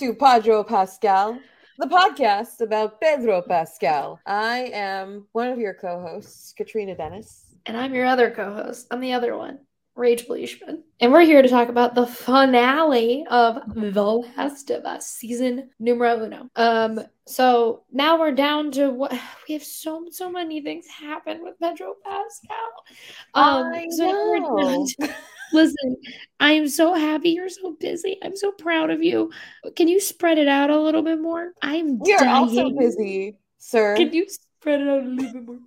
to Podro Pascal, the podcast about Pedro Pascal. I am one of your co hosts, Catrina Dennis. And I'm your other co host. I'm the other one, Rachel Leishman. And we're here to talk about the finale of The Last of Us, season numero uno. Um, so now we're down to what we have so so many things happen with Pedro Pascal. Um, I so now we're down know. Listen, I am so happy you're so busy. I'm so proud of you. Can you spread it out a little bit more? I'm We are also busy, sir. Can you spread it out a little bit more?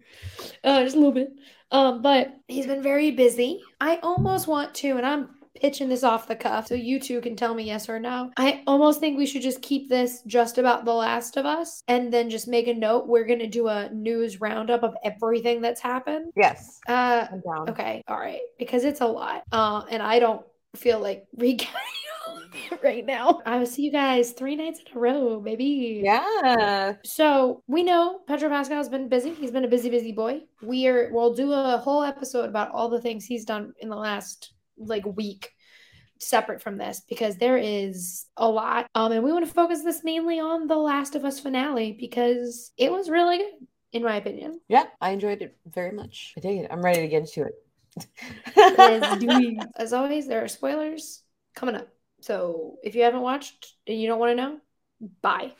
Uh, just a little bit. Um, but he's been very busy. I almost want to, and I'm pitching this off the cuff, so you two can tell me yes or no. I almost think we should just keep this just about The Last of Us, and then just make a note. We're gonna do a news roundup of everything that's happened. Yes, Uh, okay, all right, because it's a lot. Uh, and I don't feel like recapping all of it right now. I will see you guys three nights in a row, baby. Yeah. So we know Pedro Pascal has been busy. He's been a busy, busy boy. We are we'll do a whole episode about all the things he's done in the last like week, separate from this, because there is a lot. Um, and we want to focus this mainly on the Last of Us finale because it was really good, in my opinion. Yeah, I enjoyed it very much. I dig it. I'm ready to get into it. Let's do it. As always, there are spoilers coming up. So if you haven't watched and you don't want to know, bye.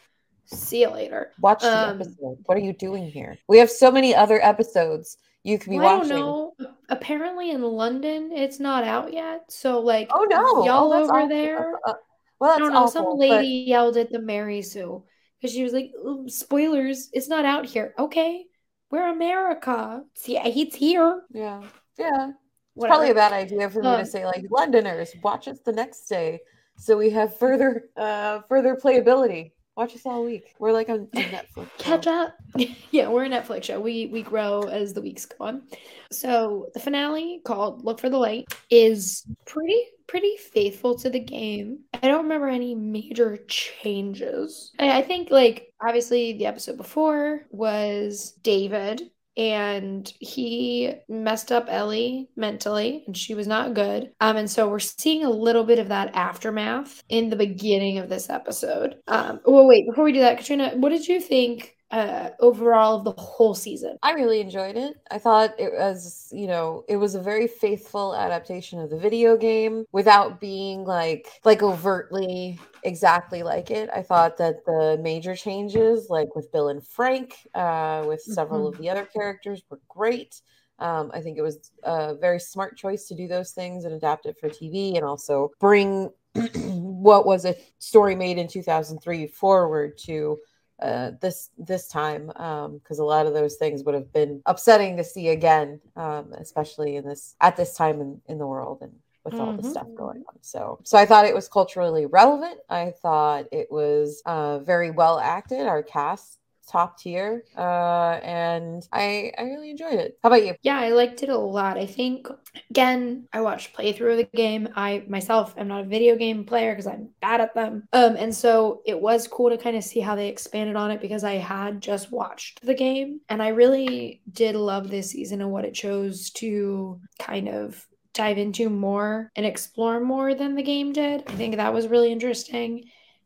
See you later. Watch the Um, episode. What are you doing here? We have so many other episodes you could be Well, I watching. don't know. Apparently in London, it's not out yet. So like, Oh no! y'all oh, over awful. there. Uh, well, that's I don't know. awful, Some but- lady yelled at the Mary Sue because she was like, "Spoilers! It's not out here." Okay, we're America. See, it's here. Yeah, yeah. It's Whatever. probably a bad idea for me Um, to say like Londoners, watch us the next day, so we have further, uh, further playability. Watch us all week. We're like on, Netflix. Catch up. yeah, we're a Netflix show. We we grow as the weeks go on. So the finale called "Look for the Light" is pretty pretty faithful to the game. I don't remember any major changes. I, I think like obviously the episode before was David. And he messed up Ellie mentally, and she was not good. Um, and so we're seeing a little bit of that aftermath in the beginning of this episode. Um, well, wait, before we do that, Catrina, what did you think uh, overall of the whole season? I really enjoyed it. I thought it was, you know, it was a very faithful adaptation of the video game without being like like overtly exactly like it. I thought that the major changes, like with Bill and Frank, uh, with several of the other characters, were great. Um, I think it was a very smart choice to do those things and adapt it for TV and also bring what was a story made in 2003 forward to uh, this this time because a lot of those things would have been upsetting to see again, um, especially in this at this time in, in the world and with all the Mhm. stuff going on. So so I thought it was culturally relevant. I thought it was uh, very well acted. Our cast top tier uh and i i really enjoyed it how about you Yeah, I liked it a lot. I think again, I watched playthrough of the game. I myself am not a video game player because I'm bad at them. Um, and so it was cool to kind of see how they expanded on it because I had just watched the game and I really did love this season and what it chose to kind of dive into more and explore more than the game did. I think that was really interesting.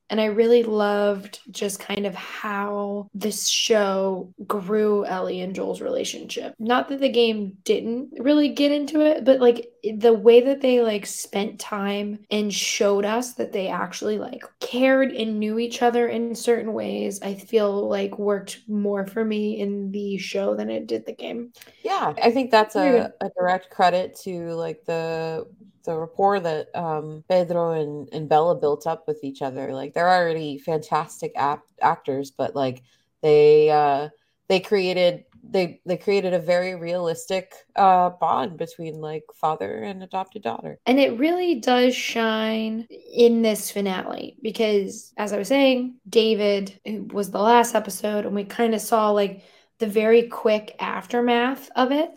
And I really loved just kind of how this show grew Ellie and Joel's relationship. Not that the game didn't really get into it, but like the way that they like spent time and showed us that they actually like cared and knew each other in certain ways, I feel like worked more for me in the show than it did the game. yeah i think that's a, a direct credit to like the the rapport that um pedro and, and bella built up with each other. Like they're already fantastic ap- actors but like they uh they created they they created a very realistic uh bond between like father and adopted daughter. And it really does shine in this finale because, as I was saying, David was the last episode, and we kind of saw like the very quick aftermath of it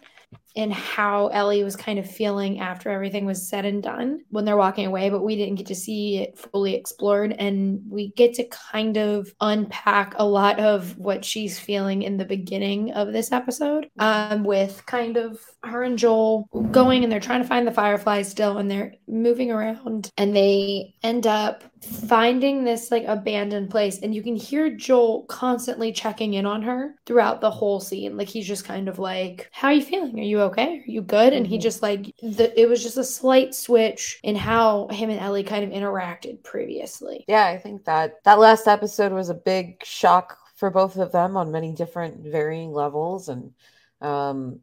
and how Ellie was kind of feeling after everything was said and done when they're walking away, but we didn't get to see it fully explored. And we get to kind of unpack a lot of what she's feeling in the beginning of this episode um, with kind of her and Joel going and they're trying to find the fireflies still and they're moving around and they end up finding this like abandoned place and you can hear Joel constantly checking in on her throughout the whole scene. Like he's just kind of like how are you feeling? Are you okay? Are you good? And he Mhm. just like the it was just a slight switch in how him and Ellie kind of interacted previously. Yeah, I think that that last episode was a big shock for both of them on many different varying levels and um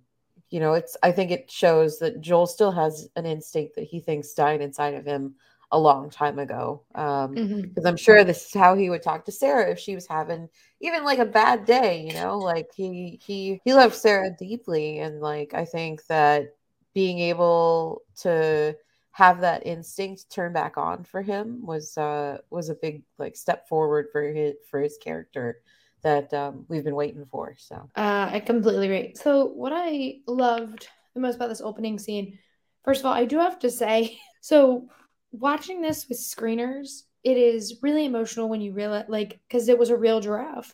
you know, it's I think it shows that Joel still has an instinct that he thinks died inside of him a long time ago. Um because I'm sure this is how he would talk to Sarah if she was having even like a bad day, you know, like he he he loved Sarah deeply and like I think that being able to have that instinct turn back on for him was uh was a big like step forward for his for his character that um we've been waiting for. So Uh, I completely agree. So, what I loved the most about this opening scene, first of all, I do have to say, so watching this with screeners, it is really emotional when you realize, like, because it was a real giraffe.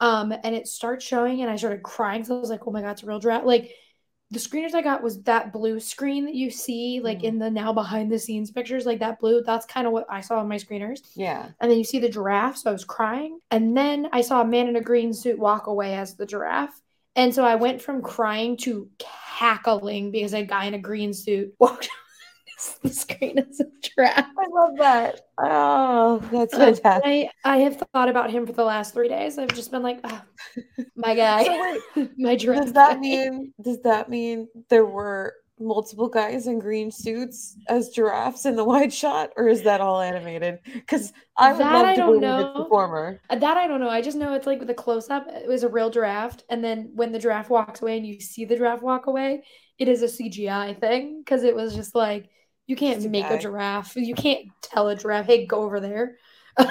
Um, and it starts showing, and I started crying. So I was like, oh my God, it's a real giraffe. Like, the screeners I got was that blue screen that you see, like, Mhm. in the now behind the scenes pictures, like that blue. That's kind of what I saw on my screeners. yeah. And then you see the giraffe, so I was crying. And then I saw a man in a green suit walk away as the giraffe. And so I went from crying to cackling because a guy in a green suit walked the screen as a giraffe. I love that. Oh, that's Um, fantastic. I, I have thought about him for the last three days. I've just been like, "Ah, my guy, So my giraffe. Does that guy." mean does that mean there were multiple guys in green suits as giraffes in the wide shot, or is that all animated? Because I would That love I to don't believe it's the know. former. Uh, That I don't know. I just know it's like with the close up, it was a real giraffe. And then when the giraffe walks away and you see the giraffe walk away, it is a CGI thing because it was just like, you can't a make guy. a giraffe. You can't tell a giraffe, hey, go over there. so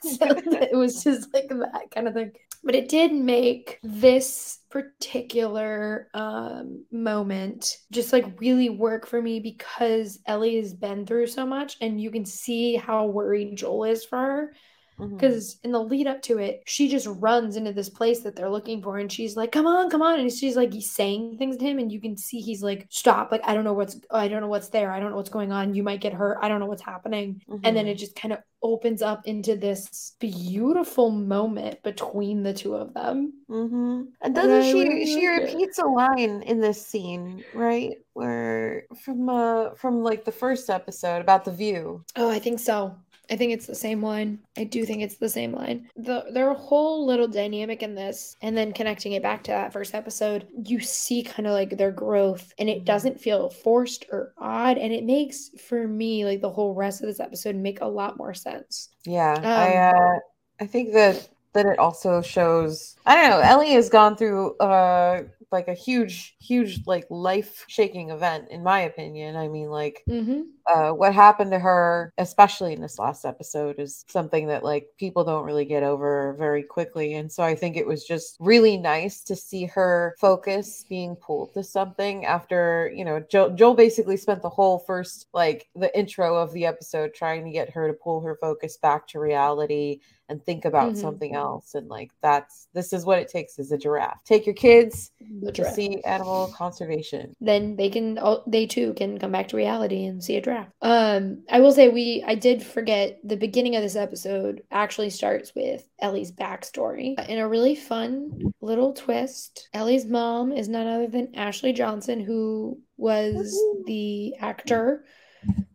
it was just like that kind of thing. But it did make this particular um, moment just like really work for me because Ellie has been through so much and you can see how worried Joel is for her Mhm. because in the lead up to it, she just runs into this place that they're looking for, and she's like, "Come on, come on!" And she's like he's saying things to him, and you can see he's like, "Stop! Like I don't know what's I don't know what's there. I don't know what's going on. You might get hurt. I don't know what's happening." And then Mhm. it just kind of opens up into this beautiful moment between the two of them. Mhm. And And doesn't I she really she liked it. repeats a line in this scene, right? Where from uh from like the first episode about the view. Oh, I think so. I think it's the same line. I do think it's the same line. The their whole little dynamic in this, and then connecting it back to that first episode, you see kind of like their growth, and it doesn't feel forced or odd, and it makes for me like the whole rest of this episode make a lot more sense. Yeah, I Um, uh I think that that it also shows I don't know, Ellie has gone through uh like a huge huge like life shaking event in my opinion. I mean like Mm-hmm. Uh what happened to her especially in this last episode is something that like people don't really get over very quickly. And so I think it was just really nice to see her focus being pulled to something after you know Joel, Joel basically spent the whole first like the intro of the episode trying to get her to pull her focus back to reality and think about Mhm. something else. And like that's this is what it takes as a giraffe. Take your kids to see animal conservation. Then they can all they too can come back to reality and see a draft. Um, I will say we I did forget the beginning of this episode actually starts with Ellie's backstory in a really fun little twist. Ellie's mom is none other than Ashley Johnson, who was the actor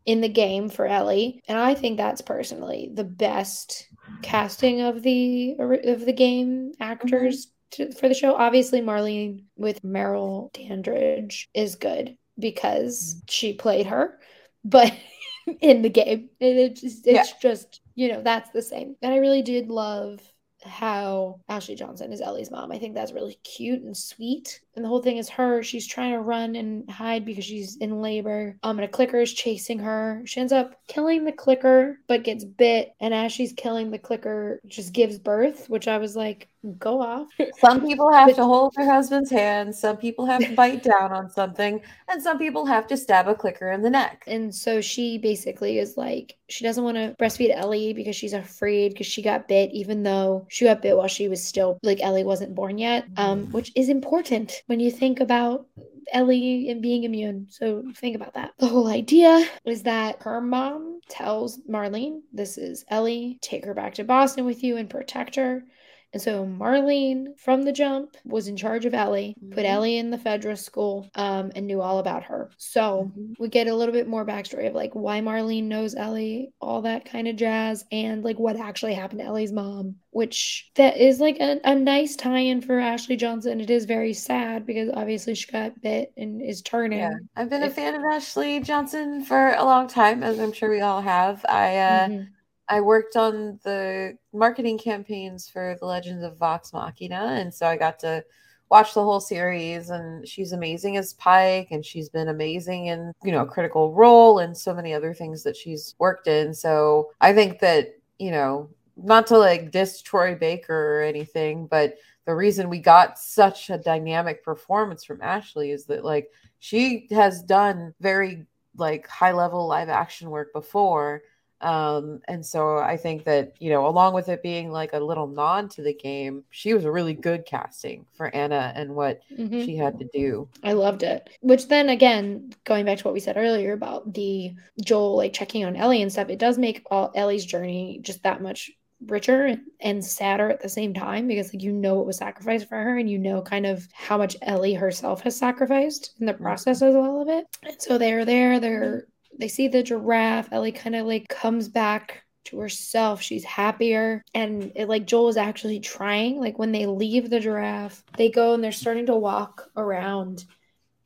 in the game for Ellie, and I think that's personally the best casting of the of the game actors to, for the show. Obviously, Marlene with Merle Dandridge is good because she played her, but in the game, it, it's just, it's just you know that's the same. And I really did love how Ashley Johnson is Ellie's mom. I think that's really cute and sweet. And the whole thing is her, she's trying to run and hide because she's in labor. Um, and a clicker is chasing her. She ends up killing the clicker, but gets bit. And as she's killing the clicker, just gives birth, which I was like, go off. Some people have to hold their husband's hand, some people have to bite down on something, and some people have to stab a clicker in the neck. And so she basically is like, she doesn't want to breastfeed Ellie because she's afraid because she got bit, even though she got bit while she was still like Ellie wasn't born yet, um, which is important when you think about Ellie and being immune. So think about that. The whole idea is that her mom tells Marlene, This is Ellie, take her back to Boston with you and protect her. And so Marlene from the jump was in charge of Ellie, mm-hmm. put Ellie in the Fedra school, um, and knew all about her. So mm-hmm. we get a little bit more backstory of like why Marlene knows Ellie, all that kind of jazz, and like what actually happened to Ellie's mom, which that is like a, a nice tie-in for Ashley Johnson. It is very sad because obviously she got bit and is turning. Yeah. I've been if- a fan of Ashley Johnson for a long time, as I'm sure we all have. I uh mm-hmm I worked on the marketing campaigns for the Legends of Vox Machina, and so I got to watch the whole series. And she's amazing as Pike, and she's been amazing in you know Critical Role and so many other things that she's worked in. So I think that you know not to like diss Troy Baker or anything, but the reason we got such a dynamic performance from Ashley is that like she has done very like high level live action work before um, and so I think that, you know, along with it being like a little nod to the game, she was a really good casting for Anna and what mm-hmm. she had to do. I loved it. Which then again, going back to what we said earlier about the Joel like checking on Ellie and stuff, it does make all Ellie's journey just that much richer and sadder at the same time because like you know what was sacrificed for her and you know kind of how much Ellie herself has sacrificed in the mm-hmm. process as well of it. And so they're there, they're they see the giraffe. Ellie kind of like comes back to herself. She's happier. And it like Joel is actually trying. Like when they leave the giraffe, they go and they're starting to walk around.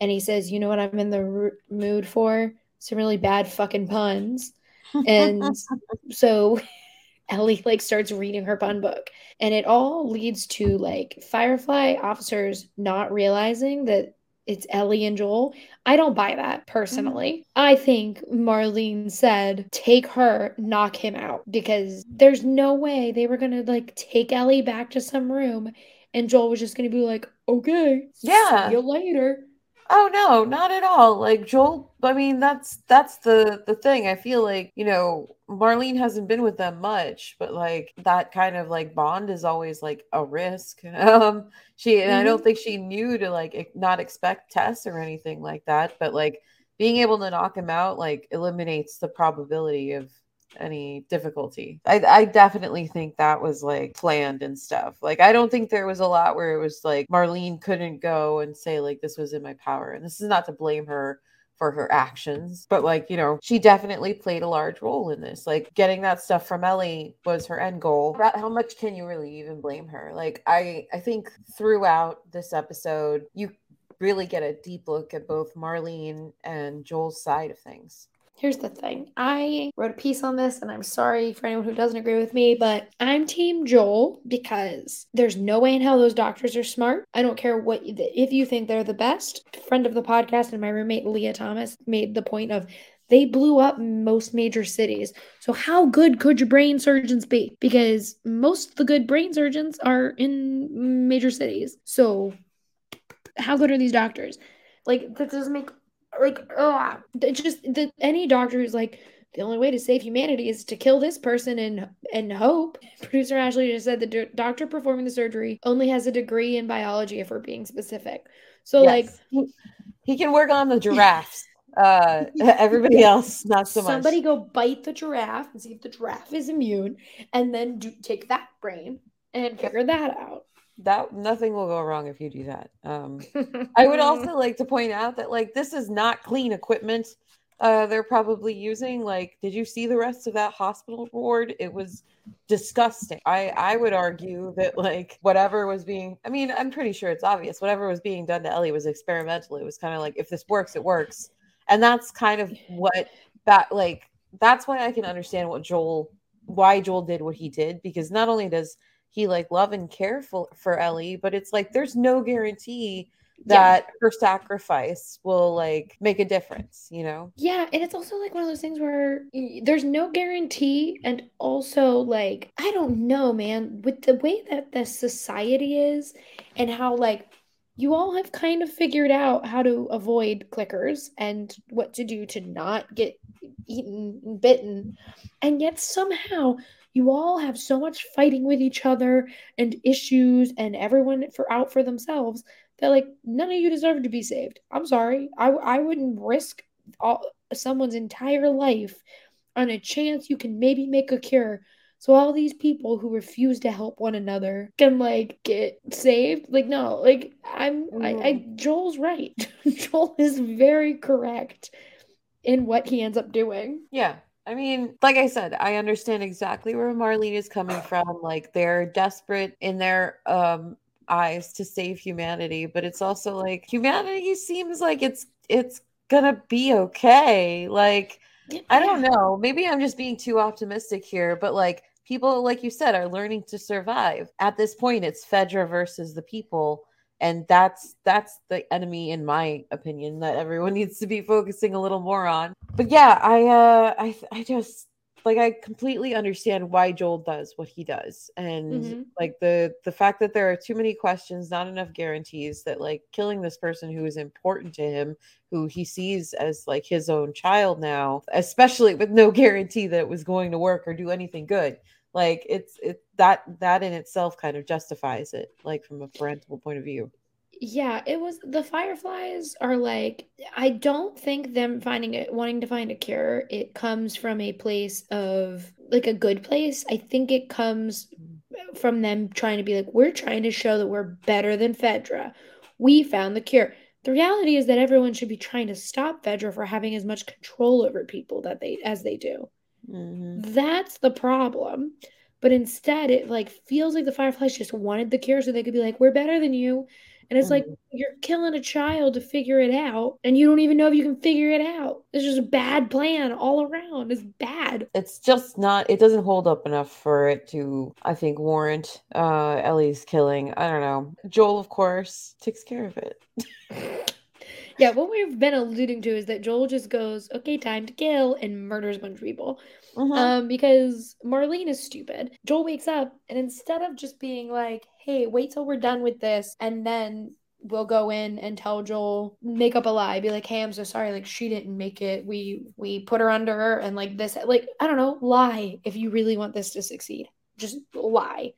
And he says, You know what I'm in the r- mood for? Some really bad fucking puns. And so Ellie like starts reading her pun book. And it all leads to like Firefly officers not realizing that it's Ellie and Joel. I don't buy that personally. Mm-hmm. I think Marlene said, take her, knock him out, because there's no way they were going to like take Ellie back to some room and Joel was just going to be like, okay, yeah, see you later. Oh no, not at all. Like Joel, I mean that's that's the the thing. I feel like, you know, Marlene hasn't been with them much, but like that kind of like bond is always like a risk. Um she and mm-hmm. I don't mm-hmm. think she knew to like not expect Tess or anything like that, but like being able to knock him out like eliminates the probability of any difficulty. I, I definitely think that was like planned and stuff. Like, I don't think there was a lot where it was like Marlene couldn't go and say, like, this was in my power. And this is not to blame her for her actions, but like, you know, she definitely played a large role in this. Like, getting that stuff from Ellie was her end goal. How much can you really even blame her? Like, I, I think throughout this episode, you really get a deep look at both Marlene and Joel's side of things. Here's the thing. I wrote a piece on this, and I'm sorry for anyone who doesn't agree with me, but I'm Team Joel because there's no way in hell those doctors are smart. I don't care what, if you think they're the best. Friend of the podcast and my roommate Leah Thomas made the point of they blew up most major cities. So how good could your brain surgeons be? Because most of the good brain surgeons are in major cities. So how good are these doctors? Like that doesn't make like oh just the, any doctor who's like the only way to save humanity is to kill this person and and hope. Producer Ashley just said the do- doctor performing the surgery only has a degree in biology if we're being specific. So yes. like he can work on the giraffes. uh everybody else not so much. Somebody go bite the giraffe and see if the giraffe is immune and then do take that brain and figure that out that nothing will go wrong if you do that. Um, I would also like to point out that like this is not clean equipment. Uh, they're probably using like, did you see the rest of that hospital ward? It was disgusting. I I would argue that like whatever was being, I mean, I'm pretty sure it's obvious. Whatever was being done to Ellie was experimental. It was kind of like if this works, it works, and that's kind of what that like. That's why I can understand what Joel, why Joel did what he did because not only does he like love and care for, for Ellie, but it's like there's no guarantee that yeah. her sacrifice will like make a difference, you know? Yeah, and it's also like one of those things where there's no guarantee and also like I don't know, man, with the way that the society is and how like you all have kind of figured out how to avoid clickers and what to do to not get eaten bitten and yet somehow you all have so much fighting with each other and issues and everyone for out for themselves that like none of you deserve to be saved. I'm sorry. I I wouldn't risk all someone's entire life on a chance you can maybe make a cure. So all these people who refuse to help one another can like get saved. Like no, like I'm. I, I mm-hmm. Joel's right. Joel is very correct in what he ends up doing. Yeah. I mean, like I said, I understand exactly where Marlene is coming from. Like they're desperate in their um eyes to save humanity, but it's also like humanity seems like it's it's gonna be okay. Like I don't know. Maybe I'm just being too optimistic here, but like people, like you said, are learning to survive. At this point, it's Fedra versus the people. And that's that's the enemy, in my opinion, that everyone needs to be focusing a little more on. But yeah, I uh I I just like I completely understand why Joel does what he does. And mm-hmm. like the the fact that there are too many questions, not enough guarantees that like killing this person who is important to him, who he sees as like his own child now, especially with no guarantee that it was going to work or do anything good. Like it's it that that in itself kind of justifies it, like from a parental point of view yeah, it was the fireflies are like I don't think them finding it wanting to find a cure it comes from a place of like a good place. I think it comes from them trying to be like we're trying to show that we're better than Fedra. We found the cure. The reality is that everyone should be trying to stop Fedra for having as much control over people that they as they do. Mm-hmm. That's the problem. But instead it like feels like the fireflies just wanted the cure so they could be like we're better than you and it's like mm. you're killing a child to figure it out, and you don't even know if you can figure it out. It's just a bad plan all around. It's bad. It's just not. It doesn't hold up enough for it to, I think, warrant uh, Ellie's killing. I don't know. Joel, of course, takes care of it. yeah, what we've been alluding to is that Joel just goes, "Okay, time to kill," and murders a bunch of people. Mm-hmm. Um, because Marlene is stupid. Joel wakes up and instead of just being like, hey, wait till we're done with this and then we'll go in and tell Joel, make up a lie, be like, hey, I'm so sorry, like she didn't make it. We we put her under her and like this, like, I don't know, lie if you really want this to succeed. Just lie.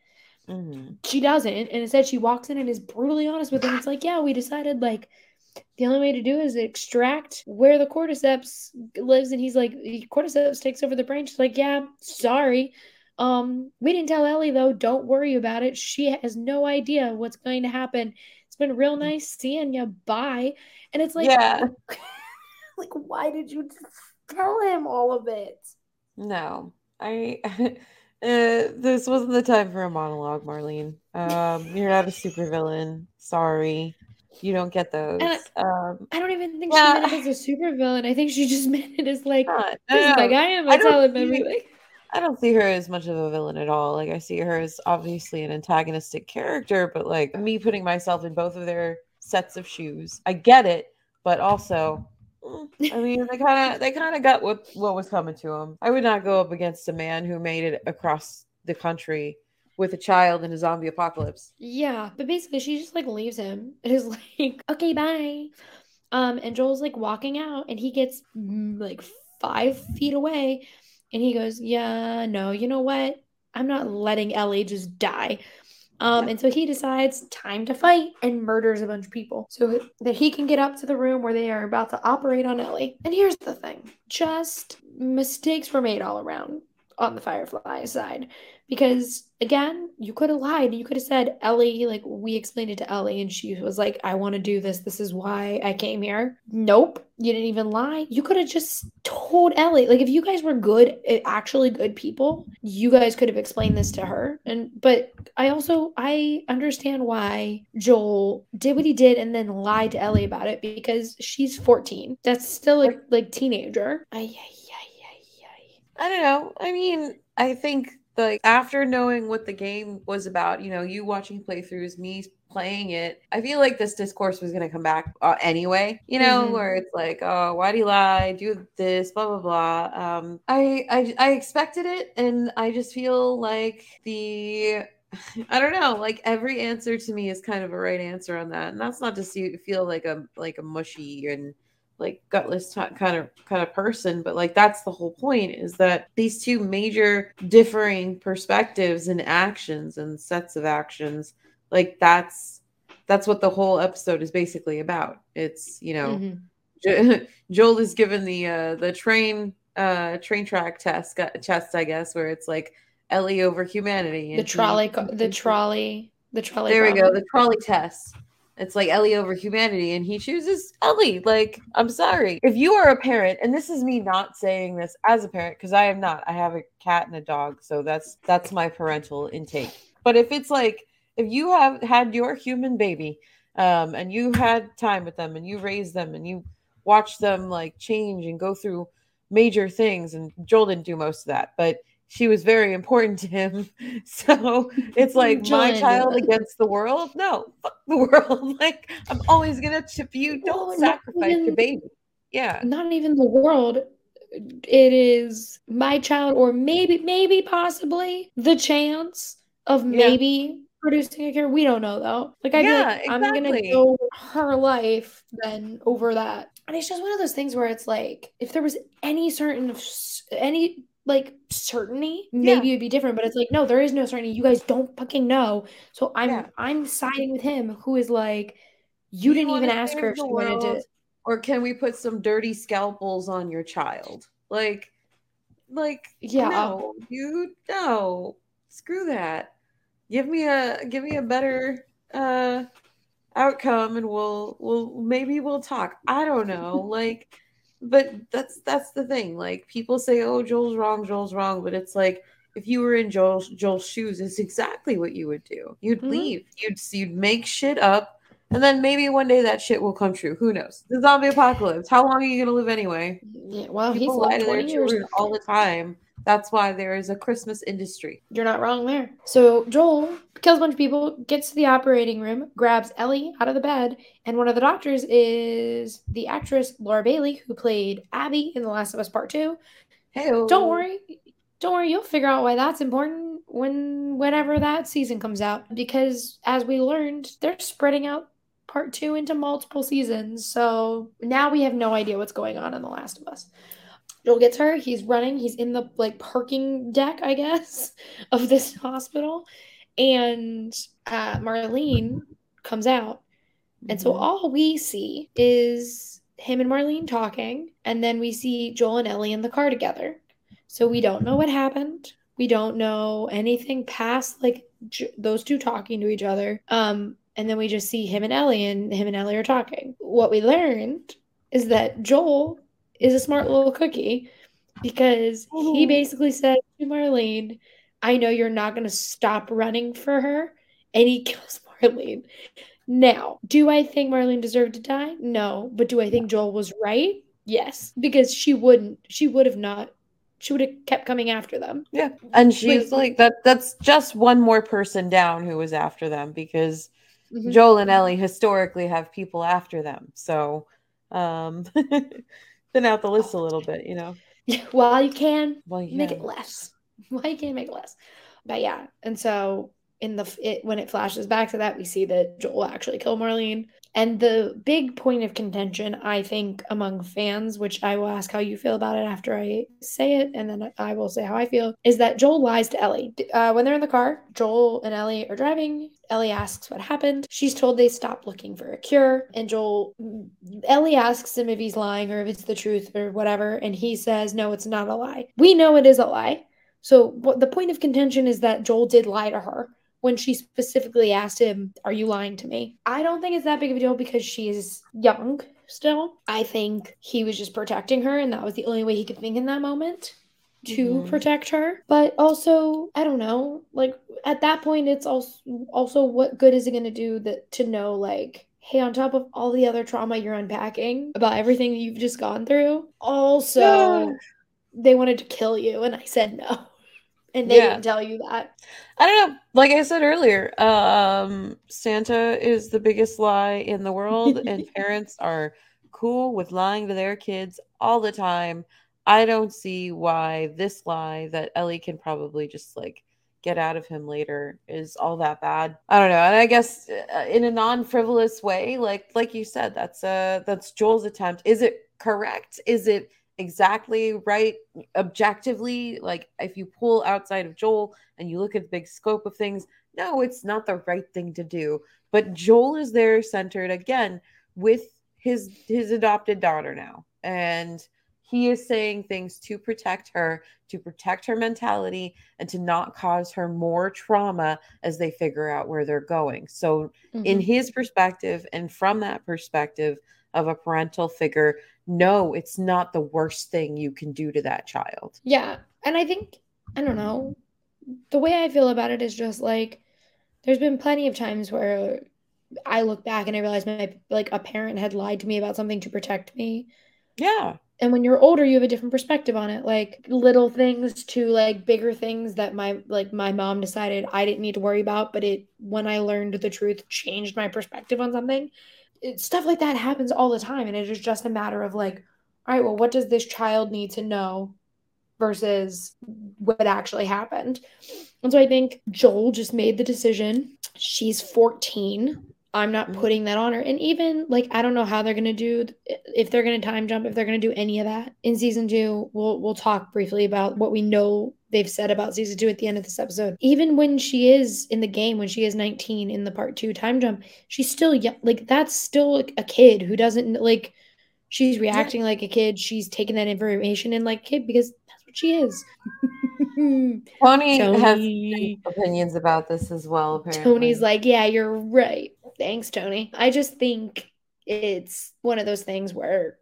Mm-hmm. She doesn't. And instead she walks in and is brutally honest with him. It's like, yeah, we decided like the only way to do is extract where the cordyceps lives and he's like cordyceps takes over the brain. She's like yeah sorry. Um we didn't tell ellie though. Don't worry about it. She has no idea what's going to happen. It's been real nice seeing you bye. And it's like yeah. like why did you tell him all of it? No. I Uh, this wasn't the time for a monologue, Marlene. Um, you're not a supervillain. Sorry. You don't get those. I, um, I, don't even think yeah. she meant it as a super villain. I think she just meant it as like, no, like I am a him everything. I don't see her as much of a villain at all. Like I see her as obviously an antagonistic character, but like me putting myself in both of their sets of shoes, I get it, but also mm, I mean, they kind of they kind of got what what was coming to them. I would not go up against a man who made it across the country with a child in a zombie apocalypse. Yeah, but basically she just like leaves him and is like, "Okay, bye." Um, and Joel's like walking out, and he gets mm, like five feet away, and he goes, "Yeah, no, you know what? I'm not letting Ellie just die." Um, and so he decides time to fight and murders a bunch of people so that he can get up to the room where they are about to operate on Ellie. And here's the thing just mistakes were made all around on the Firefly side because again, you could have lied. You could have said, Ellie, like we explained it to Ellie, and she was like, I want to do this. This is why I came here. Nope. You didn't even lie. You could have just told Ellie. Like, if you guys were good, eh, actually good people, you guys could have explained this to her. And, but I also, I understand why Joel did what he did and then lied to Ellie about it because she's 14. That's still like, like teenager. I, I, I, I don't know. I mean, I think like after knowing what the game was about, you know, you watching playthroughs, me playing it, I feel like this discourse was going to come back uh, anyway, you know, mm-hmm. where it's like, oh, why do you lie? Do this, blah, blah, blah. Um, I, I, I expected it. And I just feel like the, I don't know, like every answer to me is kind of a right answer on that. And that's not to see, feel like a, like a mushy and, like gutless t- kind of kind of person but like that's the whole point is that these two major differing perspectives and actions and sets of actions like that's that's what the whole episode is basically about. It's you know, Mhm. Jo- Joel is given the uh, the train uh, train track test uh, test, I guess, where it's like Ellie over humanity. The and he- trolley, co- the trolley, the trolley. There we go, the trolley test. It's like Ellie over humanity, and he chooses Ellie. Like, I'm sorry. If you are a parent, and this is me not saying this as a parent, because I am not. I have a cat and a dog, so that's that's my parental intake. But if it's like if you have had your human baby, um, and you had time with them, and you raised them, and you watched them like change and go through major things, and Joel didn't do most of that, but she was very important to him. So it's like my child against the world. No, fuck the world. Like I'm always gonna chip you. Don't Well, sacrifice your baby. Yeah. Not even the world. It is my child, or maybe, maybe, possibly the chance of Yeah. maybe producing a cure. We don't know though. Like be Yeah, like, I'm gonna go her life then over that. And it's just one of those things where it's like, if there was any certain any like certainty, maybe it'd be different. But it's like, no, there is no certainty. You guys don't fucking know. So I'm Yeah. I'm siding with him, who is like, you didn't even ask her if she wanted to. Or can we put some dirty scalpels on your child? Like, like Yeah. no, you no. Screw that. Give me a give me a better uh outcome and we'll we'll maybe we'll talk. I don't know. Like but that's that's the thing. Like people say, "Oh, Joel's wrong, Joel's wrong," but it's like if you were in Joel's Joel's shoes, it's exactly what you would do. You'd Mhm. leave. You'd you'd make shit up, and then maybe one day that shit will come true. Who knows? The zombie apocalypse. How long are you gonna live anyway? Yeah, well, he's People lie lived to their 20 years. children all the time. That's why there is a Christmas industry. You're not wrong there. So Joel kills a bunch of people, gets to the operating room, grabs Ellie out of the bed, and one of the doctors is the actress Laura Bailey, who played Abby in The Last of Us Part Two. Hey, Don't worry, don't worry, you'll figure out why that's important when whenever that season comes out. Because as we learned, they're spreading out Part Two into multiple seasons. So now we have no idea what's going on in The Last of Us. Joel gets her. He's running. He's in the like parking deck, I guess, of this hospital, and uh, Marlene comes out, and so Mhm. all we see is him and Marlene talking, and then we see Joel and Ellie in the car together. So we don't know what happened. We don't know anything past like j- those two talking to each other. Um, and then we just see him and Ellie, and him and Ellie are talking. What we learned is that Joel is a smart little cookie because he basically said to Marlene, I know you're not going to stop running for her. And he kills Marlene. Now, do I think Marlene deserved to die? No. But do I think Joel was right? Yes. Because she wouldn't, she would have not, she would have kept coming after them. Yeah. And she's Wait. like that that's just one more person down who was after them because Mhm. Joel and Ellie historically have people after them. So um thin out the list a oh, little bit, you know. While you can, make it less. Why you can't make it less? But yeah, and so in the it when it flashes back to that, we see that Joel actually killed Marlene. And the big point of contention, I think, among fans, which I will ask how you feel about it after I say it, and then I will say how I feel, is that Joel lies to Ellie. Uh, when they're in the car, Joel and Ellie are driving. Ellie asks what happened. She's told they stopped looking for a cure. And Joel, Ellie asks him if he's lying or if it's the truth or whatever. And he says, no, it's not a lie. We know it is a lie. So what the point of contention is that Joel did lie to her when she specifically asked him, Are you lying to me? I don't think it's that big of a deal because she is young still. I think he was just protecting her, and that was the only way he could think in that moment to Mhm. protect her. But also, I don't know, like at that point, it's also also what good is it gonna do that to know like Hey, on top of all the other trauma you're unpacking about everything you've just gone through, also Yeah. they wanted to kill you, and I said no. And they Yeah. didn't tell you that. I don't know. Like I said earlier, um, Santa is the biggest lie in the world, and parents are cool with lying to their kids all the time. I don't see why this lie that Ellie can probably just like get out of him later is all that bad. I don't know. And I guess uh, in a non-frivolous way, like like you said, that's uh that's Joel's attempt. Is it correct? Is it exactly right objectively? Like if you pull outside of Joel and you look at the big scope of things, no, it's not the right thing to do. But Joel is there centered again with his his adopted daughter now. And he is saying things to protect her, to protect her mentality, and to not cause her more trauma as they figure out where they're going. So, mm-hmm. in his perspective, and from that perspective of a parental figure, no, it's not the worst thing you can do to that child. Yeah. And I think, I don't know, the way I feel about it is just like there's been plenty of times where I look back and I realize my like a parent had lied to me about something to protect me. Yeah. And when you're older, you have a different perspective on it. Like little things to like bigger things that my like my mom decided I didn't need to worry about, but it when I learned the truth changed my perspective on something. It, stuff like that happens all the time and it is just a matter of like all right, well what does this child need to know versus what actually happened. And so I think Joel just made the decision. She's 14. I'm not mm-hmm. putting that on her. And even like I don't know how they're gonna do if they're gonna time jump, if they're gonna do any of that in season two. We'll we'll talk briefly about what we know they've said about season two at the end of this episode. Even when she is in the game, when she is 19 in the part two time jump, she's still young. Like that's still a kid who doesn't like. She's reacting yeah. like a kid. She's taking that information in like kid because that's what she is. Tony, Tony, has opinions about this as well. Apparently. Tony's like, yeah, you're right. Thanks, Tony. I just think it's one of those things where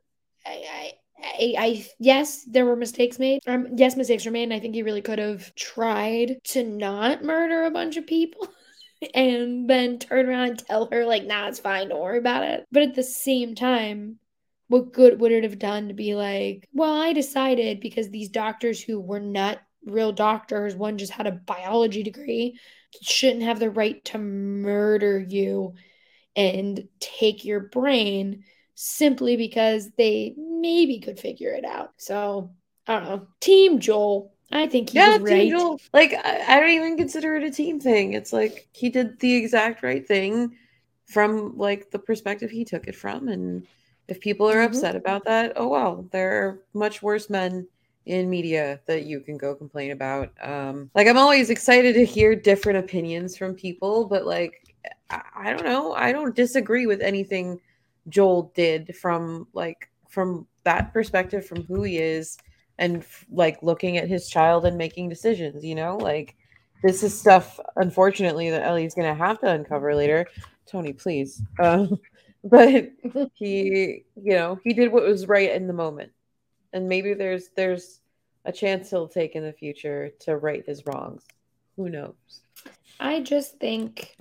I, I I, yes, there were mistakes made. Um, yes, mistakes were made, and I think he really could have tried to not murder a bunch of people, and then turn around and tell her like, "Nah, it's fine. Don't worry about it." But at the same time, what good would it have done to be like, well, I decided because these doctors who were not real doctors, one just had a biology degree, shouldn't have the right to murder you and take your brain simply because they maybe could figure it out. So I don't know. Team Joel. I think he yeah, was right. Joel. Like I, I don't even consider it a team thing. It's like he did the exact right thing from like the perspective he took it from and if people are mm-hmm. upset about that, oh well, there are much worse men in media that you can go complain about. Um, like I'm always excited to hear different opinions from people, but like I, I don't know, I don't disagree with anything Joel did from like from that perspective, from who he is, and like looking at his child and making decisions. You know, like this is stuff, unfortunately, that Ellie's gonna have to uncover later. Tony, please. Um, but he you know he did what was right in the moment and maybe there's there's a chance he'll take in the future to right his wrongs who knows i just think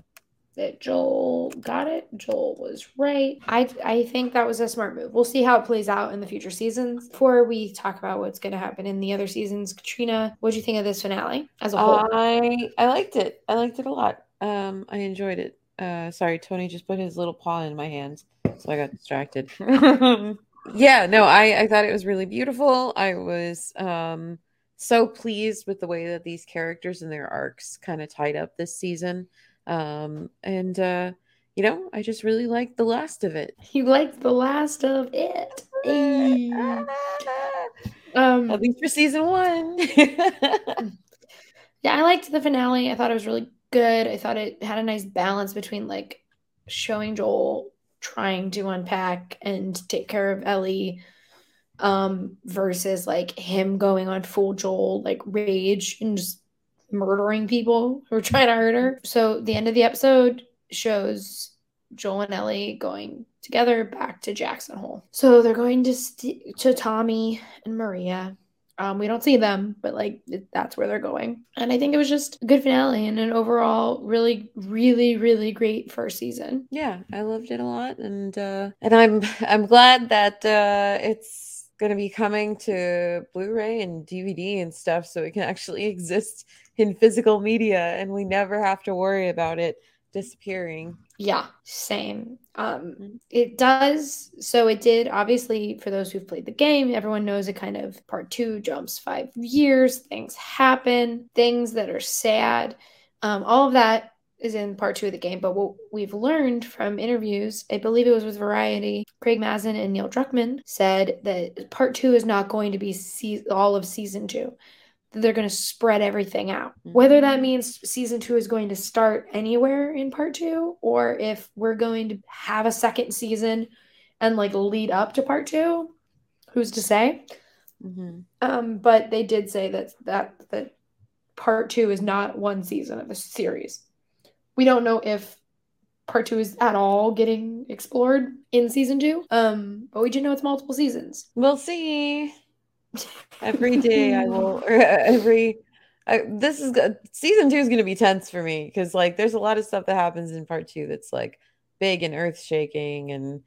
that joel got it joel was right. I i think that was a smart move. We'll see how it plays out in the future seasons. Before we talk about what's going to happen in the other seasons Catrina what do you think of this finale as a whole? I i liked it. I liked it a lot. Um i enjoyed it. Uh, sorry, Tony just put his little paw in my hands, so I got distracted. yeah, no, I I thought it was really beautiful. I was um so pleased with the way that these characters and their arcs kind of tied up this season. Um, and uh, you know, I just really liked the last of it. You liked the last of it. um, At least for season one. yeah, I liked the finale. I thought it was really good. I thought it had a nice balance between like showing Joel trying to unpack and take care of Ellie um versus like him going on full Joel like rage and just murdering people who are trying to hurt her. So the end of the episode shows Joel and Ellie going together back to Jackson Hole. So they're going to st- to Tommy and Maria um, we don't see them, but like that's where they're going. And I think it was just a good finale and an overall really, really, really great first season. Yeah, I loved it a lot, and uh, and I'm I'm glad that uh, it's going to be coming to Blu-ray and DVD and stuff, so it can actually exist in physical media, and we never have to worry about it disappearing. Yeah, same. Um, mm-hmm. it does. So it did. Obviously, for those who've played the game, everyone knows it kind of part two jumps five years. Things happen. Things that are sad. Um, all of that is in part two of the game. But what we've learned from interviews, I believe it was with Variety, Craig Mazin and Neil Druckmann said that part two is not going to be se- all of season two. that they're going to spread everything out. Mm-hmm. Whether that means season two is going to start anywhere in part two, or if we're going to have a second season and like lead up to part two, who's to say? Mm-hmm. Um, but they did say that that that part two is not one season of a series. We don't know if part two is at all getting explored in season two. Um, but we do know it's multiple seasons. We'll see. Every day I will, every. I, this is season two is going to be tense for me because like there's a lot of stuff that happens in part two that's like big and earth shaking and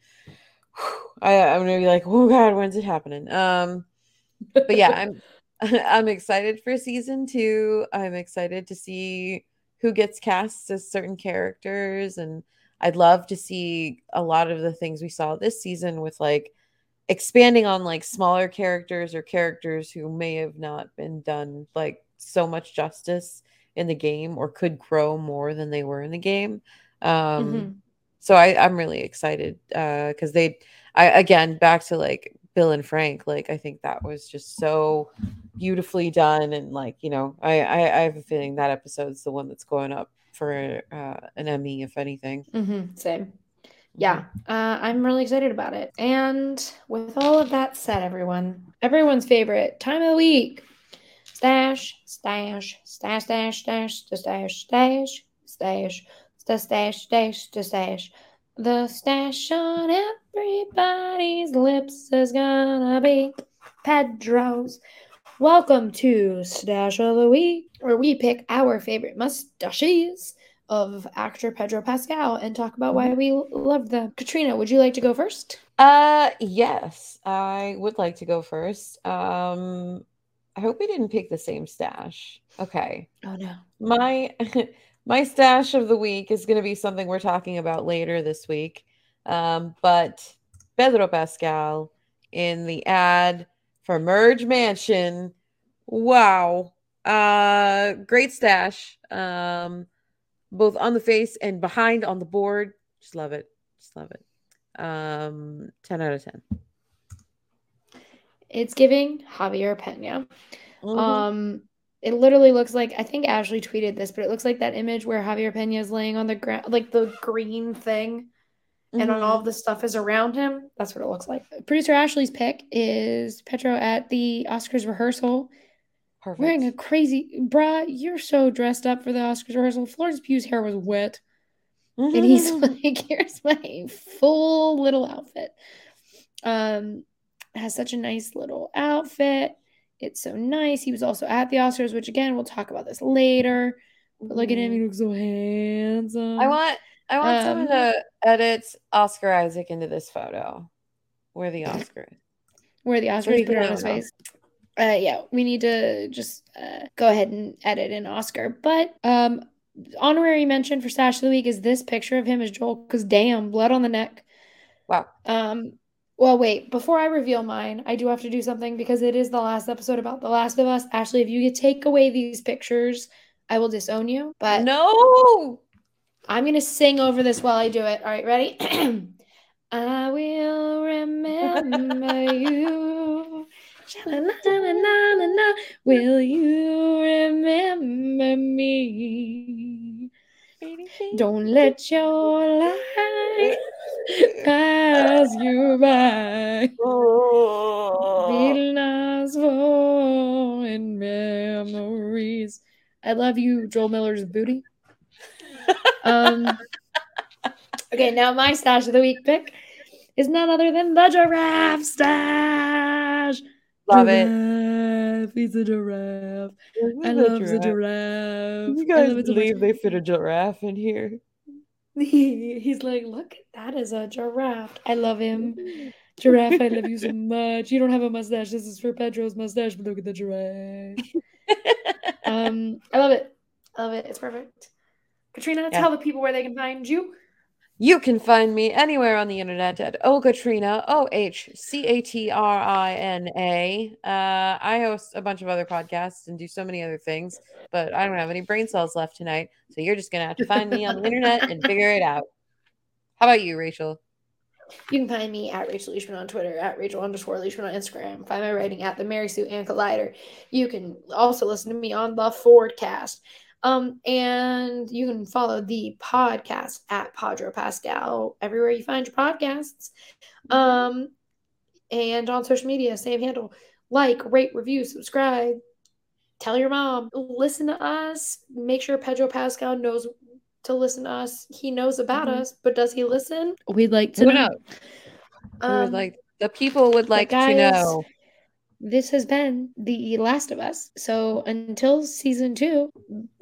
whew, I, I'm gonna be like oh god when's it happening um but yeah I'm I'm excited for season two I'm excited to see who gets cast as certain characters and I'd love to see a lot of the things we saw this season with like expanding on like smaller characters or characters who may have not been done like so much justice in the game or could grow more than they were in the game. Um, mm-hmm. So I, I'm really excited because uh, they, I again back to like Bill and Frank. Like I think that was just so beautifully done, and like you know, I I, I have a feeling that episode's the one that's going up for uh, an Emmy, if anything. Mm-hmm. Same yeah, uh, I'm really excited about it. And with all of that said, everyone, everyone's favorite time of the week stash, stash, stash, stash, stash, stash, stash, stash, stash, stash, stash, stash. The stash on everybody's lips is gonna be Pedro's. Welcome to Stash of the Week, where we pick our favorite mustaches of actor Pedro Pascal and talk about why we love them. Catrina, would you like to go first? Uh yes, I would like to go first. Um I hope we didn't pick the same stash. Okay. Oh no. My my stash of the week is going to be something we're talking about later this week. Um but Pedro Pascal in the ad for Merge Mansion. Wow. Uh great stash. Um both on the face and behind on the board. Just love it. Just love it. Um, 10 out of 10. It's giving Javier Pena. Mm-hmm. Um, it literally looks like I think Ashley tweeted this, but it looks like that image where Javier Pena is laying on the ground, like the green thing, mm-hmm. and all the stuff is around him. That's what it looks like. Producer Ashley's pick is Pedro at the Oscars rehearsal Perfect. Wearing a crazy bra, you're so dressed up for the Oscars rehearsal. Florence Pugh's hair was wet. Mm-hmm. And he's like, here's my full little outfit. Um, has such a nice little outfit. It's so nice. He was also at the Oscars, which again, we'll talk about this later. But look at him, he looks so handsome. I want I want um, someone to edit Oscar Isaac into this photo. Where the Oscar Where the Oscars put on his face uh, yeah, we need to just uh, go ahead and edit an Oscar. But um, honorary mention for Stash of the Week is this picture of him as Joel, because damn, blood on the neck. Wow. Um, well, wait, before I reveal mine, I do have to do something because it is the last episode about The Last of Us. Ashley, if you could take away these pictures, I will disown you. But no, I'm going to sing over this while I do it. All right, ready? I will remember you. Will you remember me? Don't let your life pass you by. For in memories. I love you, Joel Miller's booty. Um, okay, now my stash of the week pick is none other than the giraffe stash. Love giraffe. it. He's a giraffe. I love the giraffe. You guys believe they fit a giraffe in here? He, he's like, look, that is a giraffe. I love him. Giraffe, I love you so much. You don't have a mustache. This is for Pedro's mustache, but look at the giraffe. um, I love it. I love it. It's perfect. Catrina, yeah. tell the people where they can find you. You can find me anywhere on the internet at Ohcatrina, O H C A T R I N A. Uh, I host a bunch of other podcasts and do so many other things, but I don't have any brain cells left tonight. So you're just going to have to find me on the internet and figure it out. How about you, Rachel? You can find me at Rachel Leishman on Twitter, at Rachel underscore Leishman on Instagram. Find my writing at the Mary Sue and Collider. You can also listen to me on the Fordcast. Um, and you can follow the podcast at Podro Pascal everywhere you find your podcasts. Um, and on social media, same handle. Like, rate, review, subscribe. Tell your mom. Listen to us. Make sure Pedro Pascal knows to listen to us. He knows about Mhm. us, but does he listen? We'd like to Who know. knows? we Um, would like the people would like to know. This has been The Last of Us. So until season two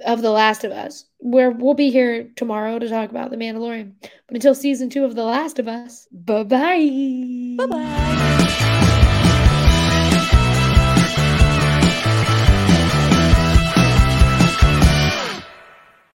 of The Last of Us, where we'll be here tomorrow to talk about The Mandalorian. But until season two of The Last of Us, bye bye. Bye bye.